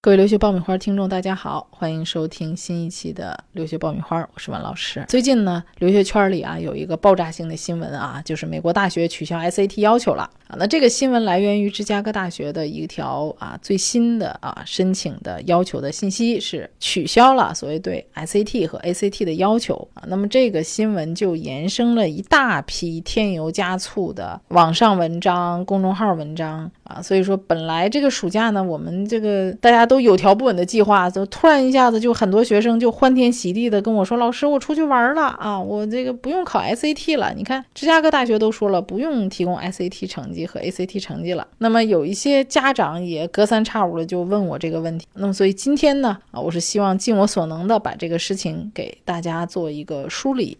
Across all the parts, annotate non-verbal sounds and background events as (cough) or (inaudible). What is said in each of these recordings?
各位留学爆米花听众，大家好，欢迎收听新一期的留学爆米花，我是王老师。最近呢，留学圈里啊有一个爆炸性的新闻啊，就是美国大学取消 SAT 要求了。那这个新闻来源于芝加哥大学的一条啊最新的啊申请的要求的信息是取消了所谓对 SAT 和 ACT 的要求啊。那么这个新闻就延伸了一大批添油加醋的网上文章、公众号文章啊。所以说，本来这个暑假呢，我们这个大家都。有条不紊的计划，就突然一下子就很多学生就欢天喜地的跟我说：“老师，我出去玩了啊，我这个不用考 SAT 了。”你看，芝加哥大学都说了不用提供 SAT 成绩和 ACT 成绩了。那么有一些家长也隔三差五的就问我这个问题。那么所以今天呢，啊，我是希望尽我所能的把这个事情给大家做一个梳理。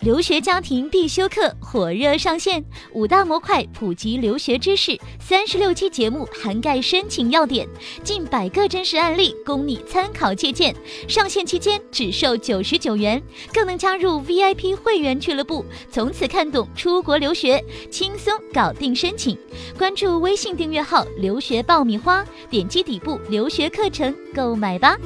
留学家庭必修课火热上线，五大模块普及留学知识，三十六期节目涵盖申请要点，近百个真实案例供你参考借鉴。上线期间只售九十九元，更能加入 VIP 会员俱乐部，从此看懂出国留学，轻松搞定申请。关注微信订阅号“留学爆米花”，点击底部留学课程购买吧。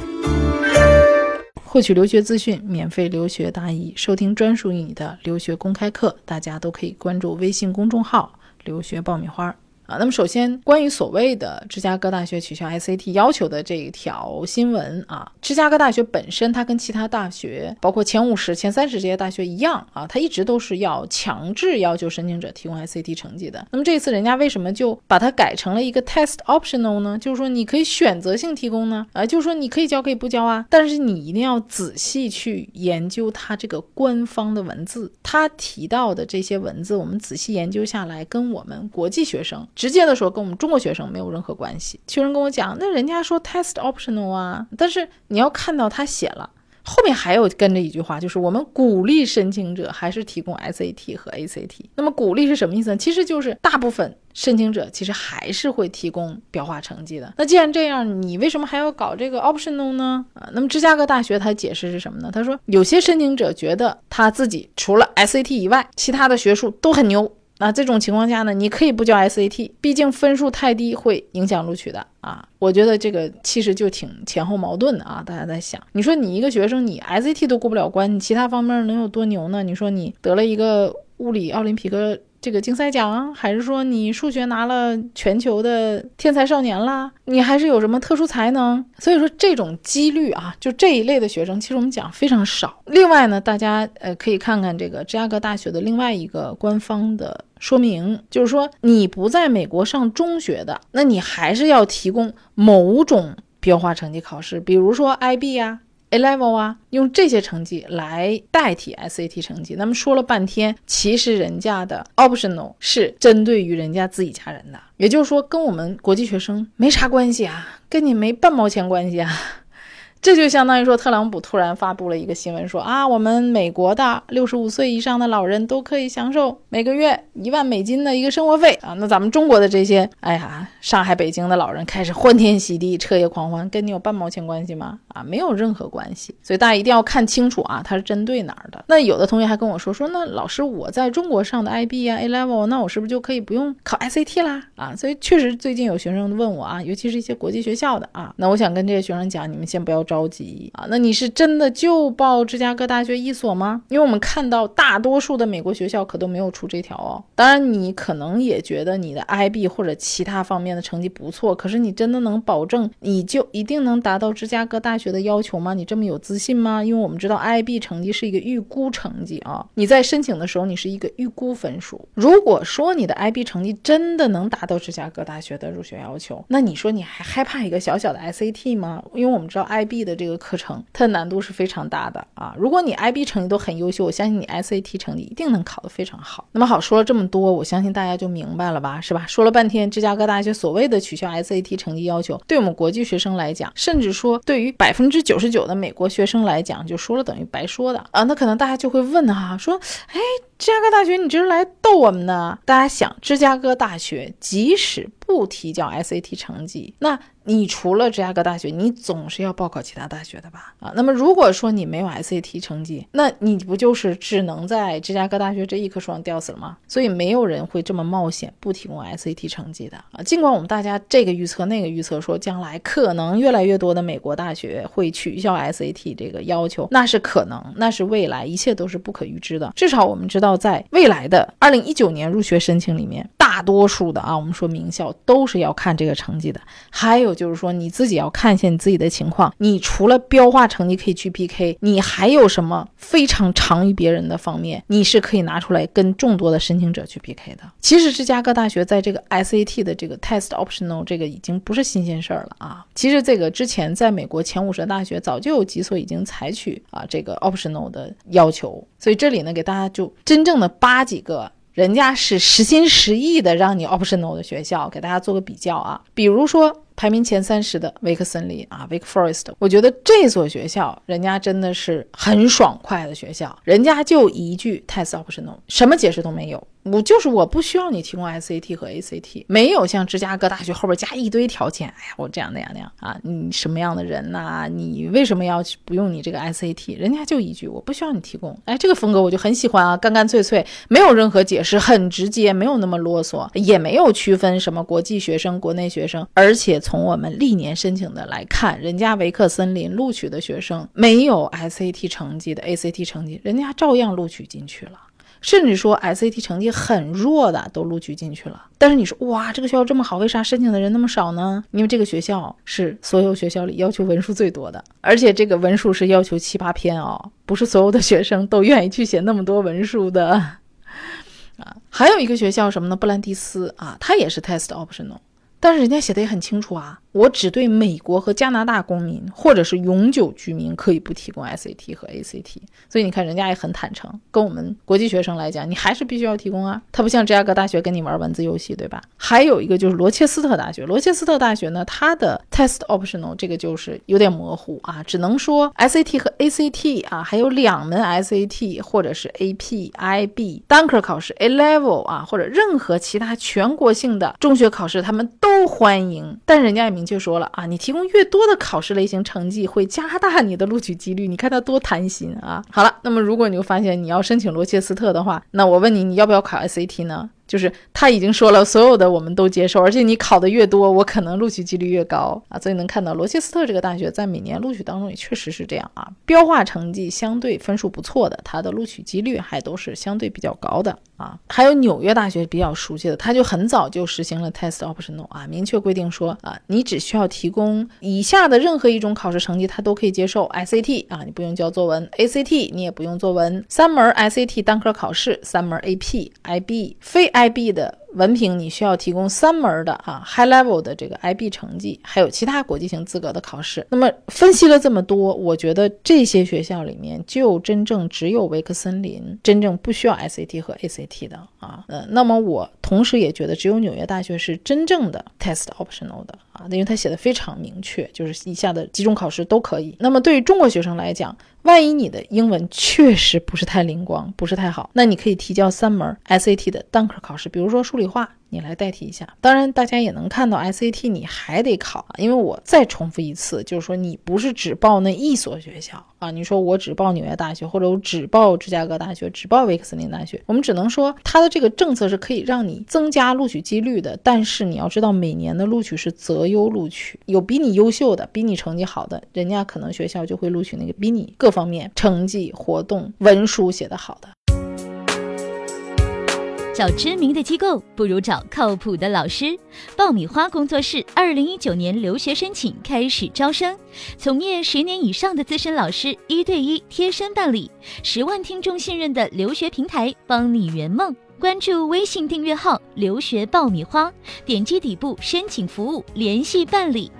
获取留学资讯，免费留学答疑，收听专属于你的留学公开课，大家都可以关注微信公众号“留学爆米花”。啊，那么首先关于所谓的芝加哥大学取消 SAT 要求的这一条新闻啊，芝加哥大学本身它跟其他大学，包括前五十、前三十这些大学一样啊，它一直都是要强制要求申请者提供 SAT 成绩的。那么这一次人家为什么就把它改成了一个 test optional 呢？就是说你可以选择性提供呢？啊，就是说你可以交可以不交啊，但是你一定要仔细去研究它这个官方的文字，它提到的这些文字，我们仔细研究下来，跟我们国际学生。直接的说，跟我们中国学生没有任何关系。学生跟我讲，那人家说 test optional 啊，但是你要看到他写了后面还有跟着一句话，就是我们鼓励申请者还是提供 SAT 和 ACT。那么鼓励是什么意思呢？其实就是大部分申请者其实还是会提供标化成绩的。那既然这样，你为什么还要搞这个 optional 呢？啊，那么芝加哥大学他解释是什么呢？他说有些申请者觉得他自己除了 SAT 以外，其他的学术都很牛。那这种情况下呢，你可以不交 SAT，毕竟分数太低会影响录取的啊。我觉得这个其实就挺前后矛盾的啊。大家在想，你说你一个学生，你 SAT 都过不了关，你其他方面能有多牛呢？你说你得了一个物理奥林匹克。这个竞赛奖，还是说你数学拿了全球的天才少年啦？你还是有什么特殊才能？所以说这种几率啊，就这一类的学生，其实我们讲非常少。另外呢，大家呃可以看看这个芝加哥大学的另外一个官方的说明，就是说你不在美国上中学的，那你还是要提供某种标化成绩考试，比如说 IB 呀。A level 啊，用这些成绩来代替 SAT 成绩。那么说了半天，其实人家的 optional 是针对于人家自己家人的，也就是说跟我们国际学生没啥关系啊，跟你没半毛钱关系啊。这就相当于说，特朗普突然发布了一个新闻，说啊，我们美国的六十五岁以上的老人都可以享受每个月一万美金的一个生活费啊。那咱们中国的这些，哎呀，上海、北京的老人开始欢天喜地、彻夜狂欢，跟你有半毛钱关系吗？啊，没有任何关系。所以大家一定要看清楚啊，它是针对哪儿的。那有的同学还跟我说说，那老师我在中国上的 IB 啊 A Level，那我是不是就可以不用考 SAT 啦？啊，所以确实最近有学生问我啊，尤其是一些国际学校的啊，那我想跟这些学生讲，你们先不要着。着急啊，那你是真的就报芝加哥大学一所吗？因为我们看到大多数的美国学校可都没有出这条哦。当然，你可能也觉得你的 IB 或者其他方面的成绩不错，可是你真的能保证你就一定能达到芝加哥大学的要求吗？你这么有自信吗？因为我们知道 IB 成绩是一个预估成绩啊，你在申请的时候你是一个预估分数。如果说你的 IB 成绩真的能达到芝加哥大学的入学要求，那你说你还害怕一个小小的 SAT 吗？因为我们知道 IB。的这个课程，它的难度是非常大的啊！如果你 IB 成绩都很优秀，我相信你 SAT 成绩一定能考得非常好。那么好，说了这么多，我相信大家就明白了吧，是吧？说了半天，芝加哥大学所谓的取消 SAT 成绩要求，对我们国际学生来讲，甚至说对于百分之九十九的美国学生来讲，就说了等于白说的啊！那可能大家就会问哈，说，哎。芝加哥大学，你这是来逗我们呢？大家想，芝加哥大学即使不提交 SAT 成绩，那你除了芝加哥大学，你总是要报考其他大学的吧？啊，那么如果说你没有 SAT 成绩，那你不就是只能在芝加哥大学这一棵树上吊死了吗？所以没有人会这么冒险不提供 SAT 成绩的啊。尽管我们大家这个预测那个预测说将来可能越来越多的美国大学会取消 SAT 这个要求，那是可能，那是未来，一切都是不可预知的。至少我们知道，在未来的二零一九年入学申请里面，大多数的啊，我们说名校都是要看这个成绩的。还有就是说，你自己要看一下你自己的情况。你除了标化成绩可以去 PK，你还有什么非常长于别人的方面，你是可以拿出来跟众多的申请者去 PK 的。其实芝加哥大学在这个 SAT 的这个 Test Optional 这个已经不是新鲜事儿了啊。其实这个之前在美国前五十大学早就有几所已经采取啊这个 Optional 的要求，所以这里呢给大家就真正的扒几个。人家是实心实意的让你 optional 的学校，给大家做个比较啊，比如说排名前三十的维克森林啊，Wake Forest，我觉得这所学校人家真的是很爽快的学校，人家就一句 test optional，什么解释都没有。我就是我不需要你提供 SAT 和 ACT，没有像芝加哥大学后边加一堆条件。哎呀，我这样那样那样啊，你什么样的人呐？你为什么要不用你这个 SAT？人家就一句，我不需要你提供。哎，这个风格我就很喜欢啊，干干脆脆，没有任何解释，很直接，没有那么啰嗦，也没有区分什么国际学生、国内学生。而且从我们历年申请的来看，人家维克森林录取的学生没有 SAT 成绩的 ACT 成绩，人家照样录取进去了。甚至说 SAT 成绩很弱的都录取进去了，但是你说哇，这个学校这么好，为啥申请的人那么少呢？因为这个学校是所有学校里要求文书最多的，而且这个文书是要求七八篇哦，不是所有的学生都愿意去写那么多文书的 (laughs) 啊。还有一个学校什么呢？布兰迪斯啊，它也是 test optional，但是人家写的也很清楚啊。我只对美国和加拿大公民或者是永久居民可以不提供 SAT 和 ACT，所以你看人家也很坦诚，跟我们国际学生来讲，你还是必须要提供啊。他不像芝加哥大学跟你玩文字游戏，对吧？还有一个就是罗切斯特大学，罗切斯特大学呢，它的 test optional 这个就是有点模糊啊，只能说 SAT 和 ACT 啊，还有两门 SAT 或者是 AP、IB、单科考试 A Level 啊，或者任何其他全国性的中学考试，他们都欢迎，但人家也明。就说了啊，你提供越多的考试类型成绩，会加大你的录取几率。你看他多贪心啊！好了，那么如果你发现你要申请罗切斯特的话，那我问你，你要不要考 SAT 呢？就是他已经说了，所有的我们都接受，而且你考的越多，我可能录取几率越高啊。所以能看到罗切斯特这个大学在每年录取当中也确实是这样啊，标化成绩相对分数不错的，它的录取几率还都是相对比较高的啊。还有纽约大学比较熟悉的，他就很早就实行了 test optional 啊，明确规定说啊，你只需要提供以下的任何一种考试成绩，他都可以接受 SAT 啊，你不用交作文，ACT 你也不用作文，三门 SAT 单科考试，三门 AP、IB 非。IB 的文凭你需要提供三门的啊，high level 的这个 IB 成绩，还有其他国际型资格的考试。那么分析了这么多，我觉得这些学校里面就真正只有维克森林真正不需要 SAT 和 ACT 的啊。呃，那么我同时也觉得只有纽约大学是真正的 test optional 的啊，因为它写的非常明确，就是以下的几种考试都可以。那么对于中国学生来讲，万一你的英文确实不是太灵光，不是太好，那你可以提交三门 SAT 的单科考试，比如说数理化。你来代替一下，当然大家也能看到 SAT 你还得考，因为我再重复一次，就是说你不是只报那一所学校啊，你说我只报纽约大学，或者我只报芝加哥大学，只报威克森林大学，我们只能说它的这个政策是可以让你增加录取几率的，但是你要知道每年的录取是择优录取，有比你优秀的、比你成绩好的，人家可能学校就会录取那个比你各方面成绩、活动、文书写得好的。找知名的机构不如找靠谱的老师。爆米花工作室二零一九年留学申请开始招生，从业十年以上的资深老师一对一贴身办理，十万听众信任的留学平台，帮你圆梦。关注微信订阅号“留学爆米花”，点击底部申请服务联系办理。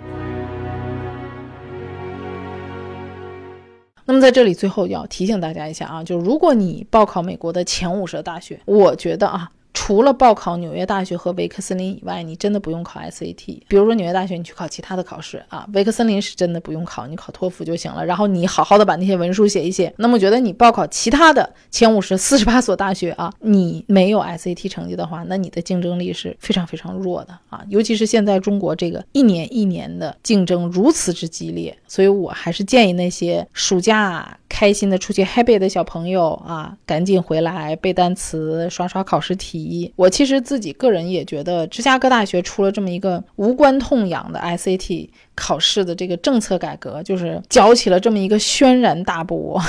那么在这里最后要提醒大家一下啊，就如果你报考美国的前五十的大学，我觉得啊。除了报考纽约大学和维克森林以外，你真的不用考 SAT。比如说纽约大学，你去考其他的考试啊，维克森林是真的不用考，你考托福就行了。然后你好好的把那些文书写一写。那么觉得你报考其他的前五十四十八所大学啊，你没有 SAT 成绩的话，那你的竞争力是非常非常弱的啊。尤其是现在中国这个一年一年的竞争如此之激烈，所以我还是建议那些暑假开心的出去 happy 的小朋友啊，赶紧回来背单词，刷刷考试题。我其实自己个人也觉得，芝加哥大学出了这么一个无关痛痒的 SAT 考试的这个政策改革，就是搅起了这么一个轩然大波。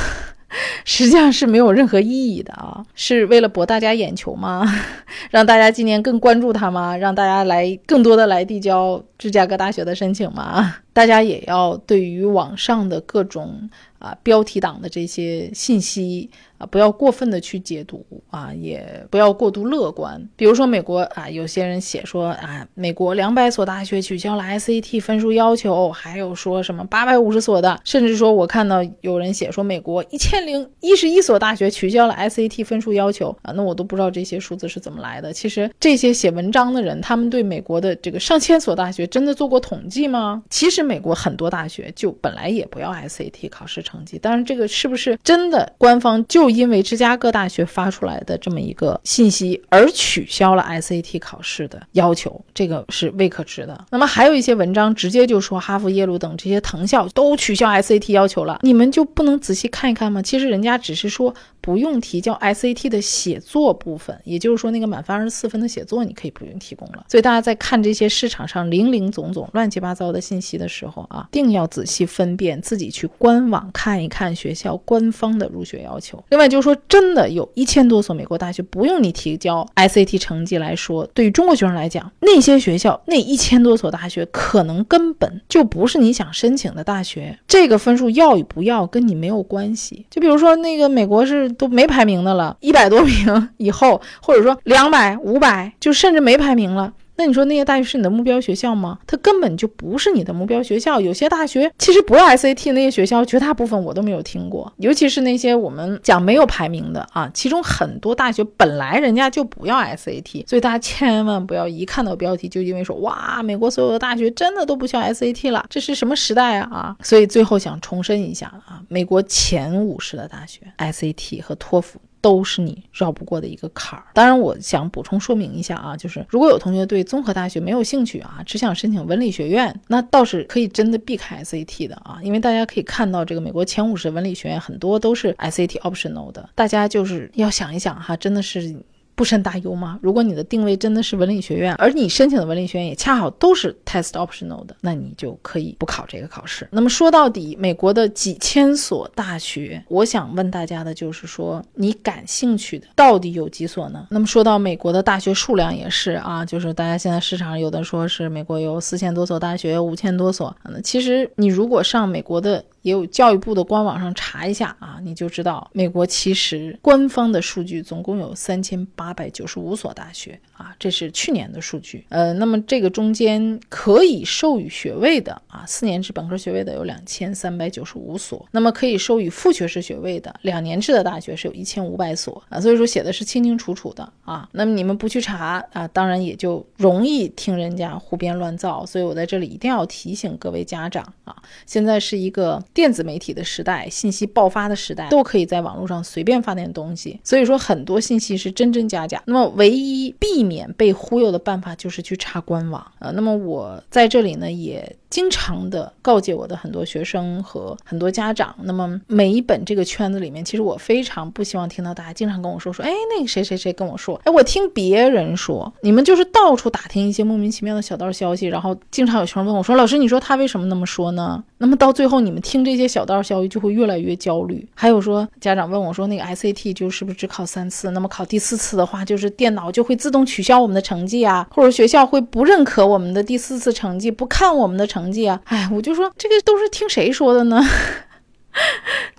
(laughs) 实际上是没有任何意义的啊！是为了博大家眼球吗？(laughs) 让大家今年更关注它吗？让大家来更多的来递交芝加哥大学的申请吗？大家也要对于网上的各种啊标题党的这些信息。啊，不要过分的去解读啊，也不要过度乐观。比如说美国啊，有些人写说啊，美国两百所大学取消了 SAT 分数要求，还有说什么八百五十所的，甚至说我看到有人写说美国一千零一十一所大学取消了 SAT 分数要求啊，那我都不知道这些数字是怎么来的。其实这些写文章的人，他们对美国的这个上千所大学真的做过统计吗？其实美国很多大学就本来也不要 SAT 考试成绩，但是这个是不是真的官方？就因为芝加哥大学发出来的这么一个信息而取消了 SAT 考试的要求，这个是未可知的。那么还有一些文章直接就说哈佛、耶鲁等这些藤校都取消 SAT 要求了，你们就不能仔细看一看吗？其实人家只是说不用提交 SAT 的写作部分，也就是说那个满分二十四分的写作你可以不用提供了。所以大家在看这些市场上零零总总、乱七八糟的信息的时候啊，定要仔细分辨，自己去官网看一看学校官方的入学要求。另外就是说，真的有一千多所美国大学不用你提交 SAT 成绩来说，对于中国学生来讲，那些学校那一千多所大学可能根本就不是你想申请的大学。这个分数要与不要跟你没有关系。就比如说那个美国是都没排名的了，一百多名以后，或者说两百、五百，就甚至没排名了。那你说那些大学是你的目标学校吗？它根本就不是你的目标学校。有些大学其实不要 SAT，那些学校绝大部分我都没有听过。尤其是那些我们讲没有排名的啊，其中很多大学本来人家就不要 SAT，所以大家千万不要一看到标题就因为说哇，美国所有的大学真的都不需要 SAT 了，这是什么时代啊啊！所以最后想重申一下啊，美国前五十的大学 SAT 和托福。都是你绕不过的一个坎儿。当然，我想补充说明一下啊，就是如果有同学对综合大学没有兴趣啊，只想申请文理学院，那倒是可以真的避开 SAT 的啊，因为大家可以看到，这个美国前五十文理学院很多都是 SAT optional 的，大家就是要想一想哈，真的是。不甚大忧吗？如果你的定位真的是文理学院，而你申请的文理学院也恰好都是 test optional 的，那你就可以不考这个考试。那么说到底，美国的几千所大学，我想问大家的就是说，你感兴趣的到底有几所呢？那么说到美国的大学数量也是啊，就是大家现在市场上有的说是美国有四千多所大学，五千多所。那其实你如果上美国的。也有教育部的官网上查一下啊，你就知道美国其实官方的数据总共有三千八八百九十五所大学。啊，这是去年的数据。呃，那么这个中间可以授予学位的啊，四年制本科学位的有两千三百九十五所，那么可以授予副学士学位的两年制的大学是有一千五百所啊，所以说写的是清清楚楚的啊。那么你们不去查啊，当然也就容易听人家胡编乱造。所以我在这里一定要提醒各位家长啊，现在是一个。电子媒体的时代，信息爆发的时代，都可以在网络上随便发点东西，所以说很多信息是真真假假。那么唯一避免被忽悠的办法就是去查官网啊。那么我在这里呢也。经常的告诫我的很多学生和很多家长，那么每一本这个圈子里面，其实我非常不希望听到大家经常跟我说说，哎，那个谁谁谁跟我说，哎，我听别人说，你们就是到处打听一些莫名其妙的小道消息，然后经常有学生问我说，老师，你说他为什么那么说呢？那么到最后，你们听这些小道消息就会越来越焦虑。还有说，家长问我说，那个 SAT 就是不是只考三次？那么考第四次的话，就是电脑就会自动取消我们的成绩啊，或者学校会不认可我们的第四次成绩，不看我们的成。绩啊，哎，我就说这个都是听谁说的呢？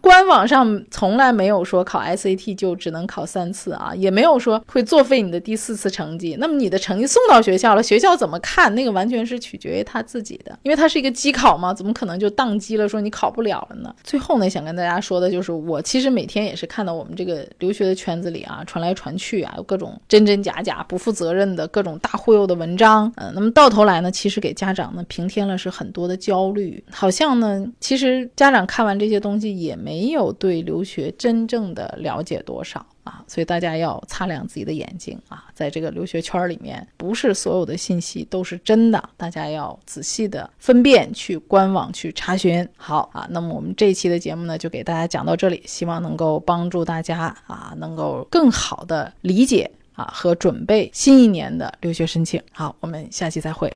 官网上从来没有说考 SAT 就只能考三次啊，也没有说会作废你的第四次成绩。那么你的成绩送到学校了，学校怎么看？那个完全是取决于他自己的，因为它是一个机考嘛，怎么可能就宕机了，说你考不了了呢？最后呢，想跟大家说的就是，我其实每天也是看到我们这个留学的圈子里啊，传来传去啊，有各种真真假假、不负责任的各种大忽悠的文章。嗯，那么到头来呢，其实给家长呢平添了是很多的焦虑，好像呢，其实家长看完这些东西也没。没有对留学真正的了解多少啊，所以大家要擦亮自己的眼睛啊，在这个留学圈里面，不是所有的信息都是真的，大家要仔细的分辨，去官网去查询。好啊，那么我们这一期的节目呢，就给大家讲到这里，希望能够帮助大家啊，能够更好的理解啊和准备新一年的留学申请。好，我们下期再会。